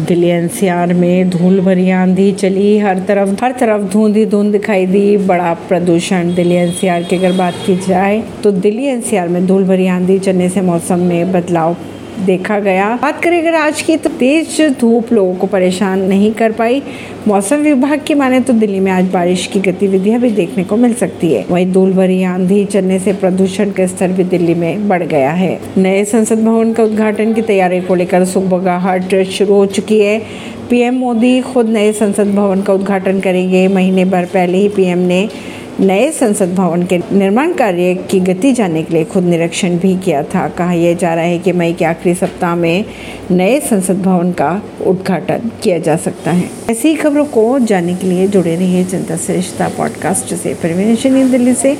Delhi NCR में धूल भरी आंधी चली, हर तरफ़ हर तरफ़ धुंध ही धुंध दिखाई दी। बड़ा प्रदूषण दिल्ली एनसीआर की अगर बात की जाए तो दिल्ली एनसीआर में धूल भरी आंधी चलने से मौसम में बदलाव देखा गया। बात करें अगर आज की तो तेज धूप लोगों को परेशान नहीं कर पाई। मौसम विभाग की माने तो दिल्ली में आज बारिश की गतिविधियाँ भी देखने को मिल सकती है। वहीं धूल भरी आंधी चलने से प्रदूषण का स्तर भी दिल्ली में बढ़ गया है। नए संसद भवन का उद्घाटन की तैयारी को लेकर सुबगाहट शुरू हो चुकी है। पीएम मोदी खुद नए संसद भवन का उद्घाटन करेंगे। महीने भर पहले ही पीएम ने नए संसद भवन के निर्माण कार्य की गति जानने के लिए खुद निरीक्षण भी किया था। कहा यह जा रहा है कि मई के आखिरी सप्ताह में नए संसद भवन का उद्घाटन किया जा सकता है। ऐसी खबरों को जानने के लिए जुड़े रहिए जनता श्रेष्ठता पॉडकास्ट से। परवीन दिल्ली से।